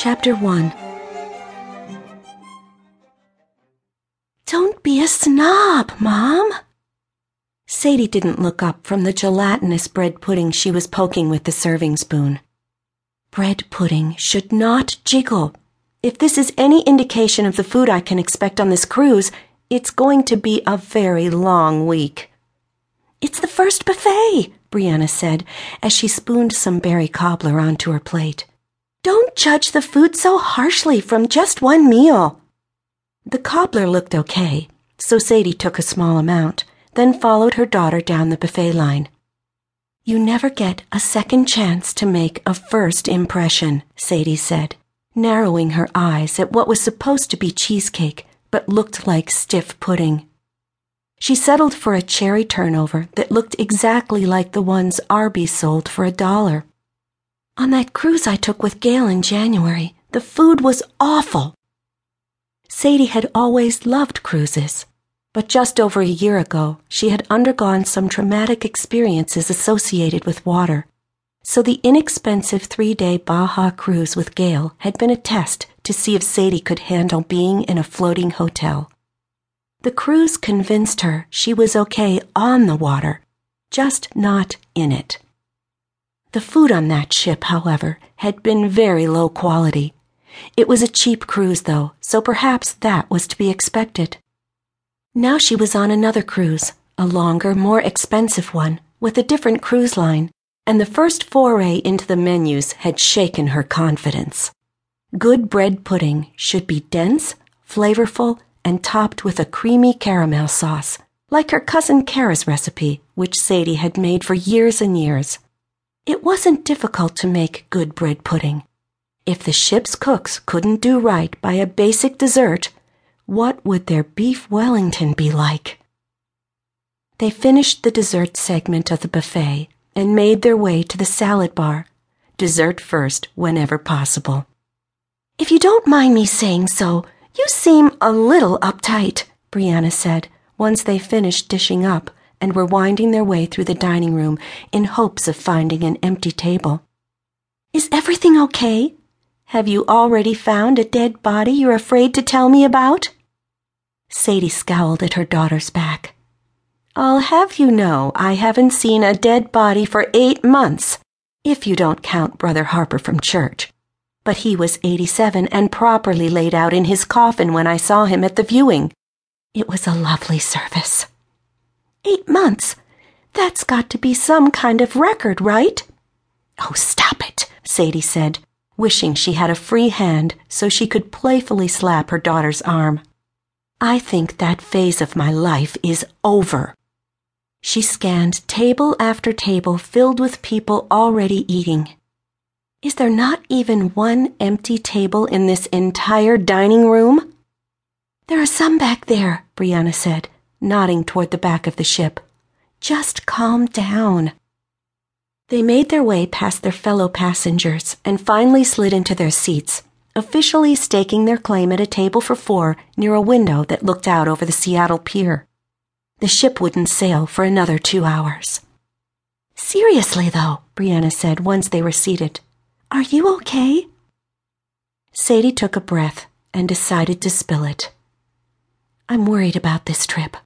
Chapter 1 Don't be a snob, Mom. Sadie didn't look up from the gelatinous bread pudding she was poking with the serving spoon. Bread pudding should not jiggle. If this is any indication of the food I can expect on this cruise, it's going to be a very long week. It's the first buffet, Breanna said as she spooned some berry cobbler onto her plate. Don't judge the food so harshly from just one meal. The cobbler looked okay, so Sadie took a small amount, then followed her daughter down the buffet line. You never get a second chance to make a first impression, Sadie said, narrowing her eyes at what was supposed to be cheesecake but looked like stiff pudding. She settled for a cherry turnover that looked exactly like the ones Arby's sold for a dollar. On that cruise I took with Gail in January, the food was awful. Sadie had always loved cruises, but just over a year ago she had undergone some traumatic experiences associated with water. So the inexpensive three day Baja cruise with Gail had been a test to see if Sadie could handle being in a floating hotel. The cruise convinced her she was okay on the water, just not in it. The food on that ship, however, had been very low quality. It was a cheap cruise, though, so perhaps that was to be expected. Now she was on another cruise, a longer, more expensive one, with a different cruise line, and the first foray into the menus had shaken her confidence. Good bread pudding should be dense, flavorful, and topped with a creamy caramel sauce, like her cousin Kara's recipe, which Sadie had made for years and years. It wasn't difficult to make good bread pudding. If the ship's cooks couldn't do right by a basic dessert, what would their beef Wellington be like? They finished the dessert segment of the buffet and made their way to the salad bar, dessert first whenever possible. If you don't mind me saying so, you seem a little uptight, Breanna said, once they finished dishing up and were winding their way through the dining room in hopes of finding an empty table. Is everything okay? Have you already found a dead body you're afraid to tell me about? Sadie scowled at her daughter's back. I'll have you know I haven't seen a dead body for eight months, if you don't count Brother Harper from church. But he was 87 and properly laid out in his coffin when I saw him at the viewing. It was a lovely service. Eight months? That's got to be some kind of record, right? Oh, stop it, Sadie said, wishing she had a free hand so she could playfully slap her daughter's arm. I think that phase of my life is over. She scanned table after table filled with people already eating. Is there not even one empty table in this entire dining room? There are some back there, Breanna said nodding toward the back of the ship. Just calm down. They made their way past their fellow passengers and finally slid into their seats, officially staking their claim at a table for four near a window that looked out over the Seattle pier. The ship wouldn't sail for another two hours. Seriously, though, Breanna said once they were seated, are you okay? Sadie took a breath and decided to spill it. I'm worried about this trip.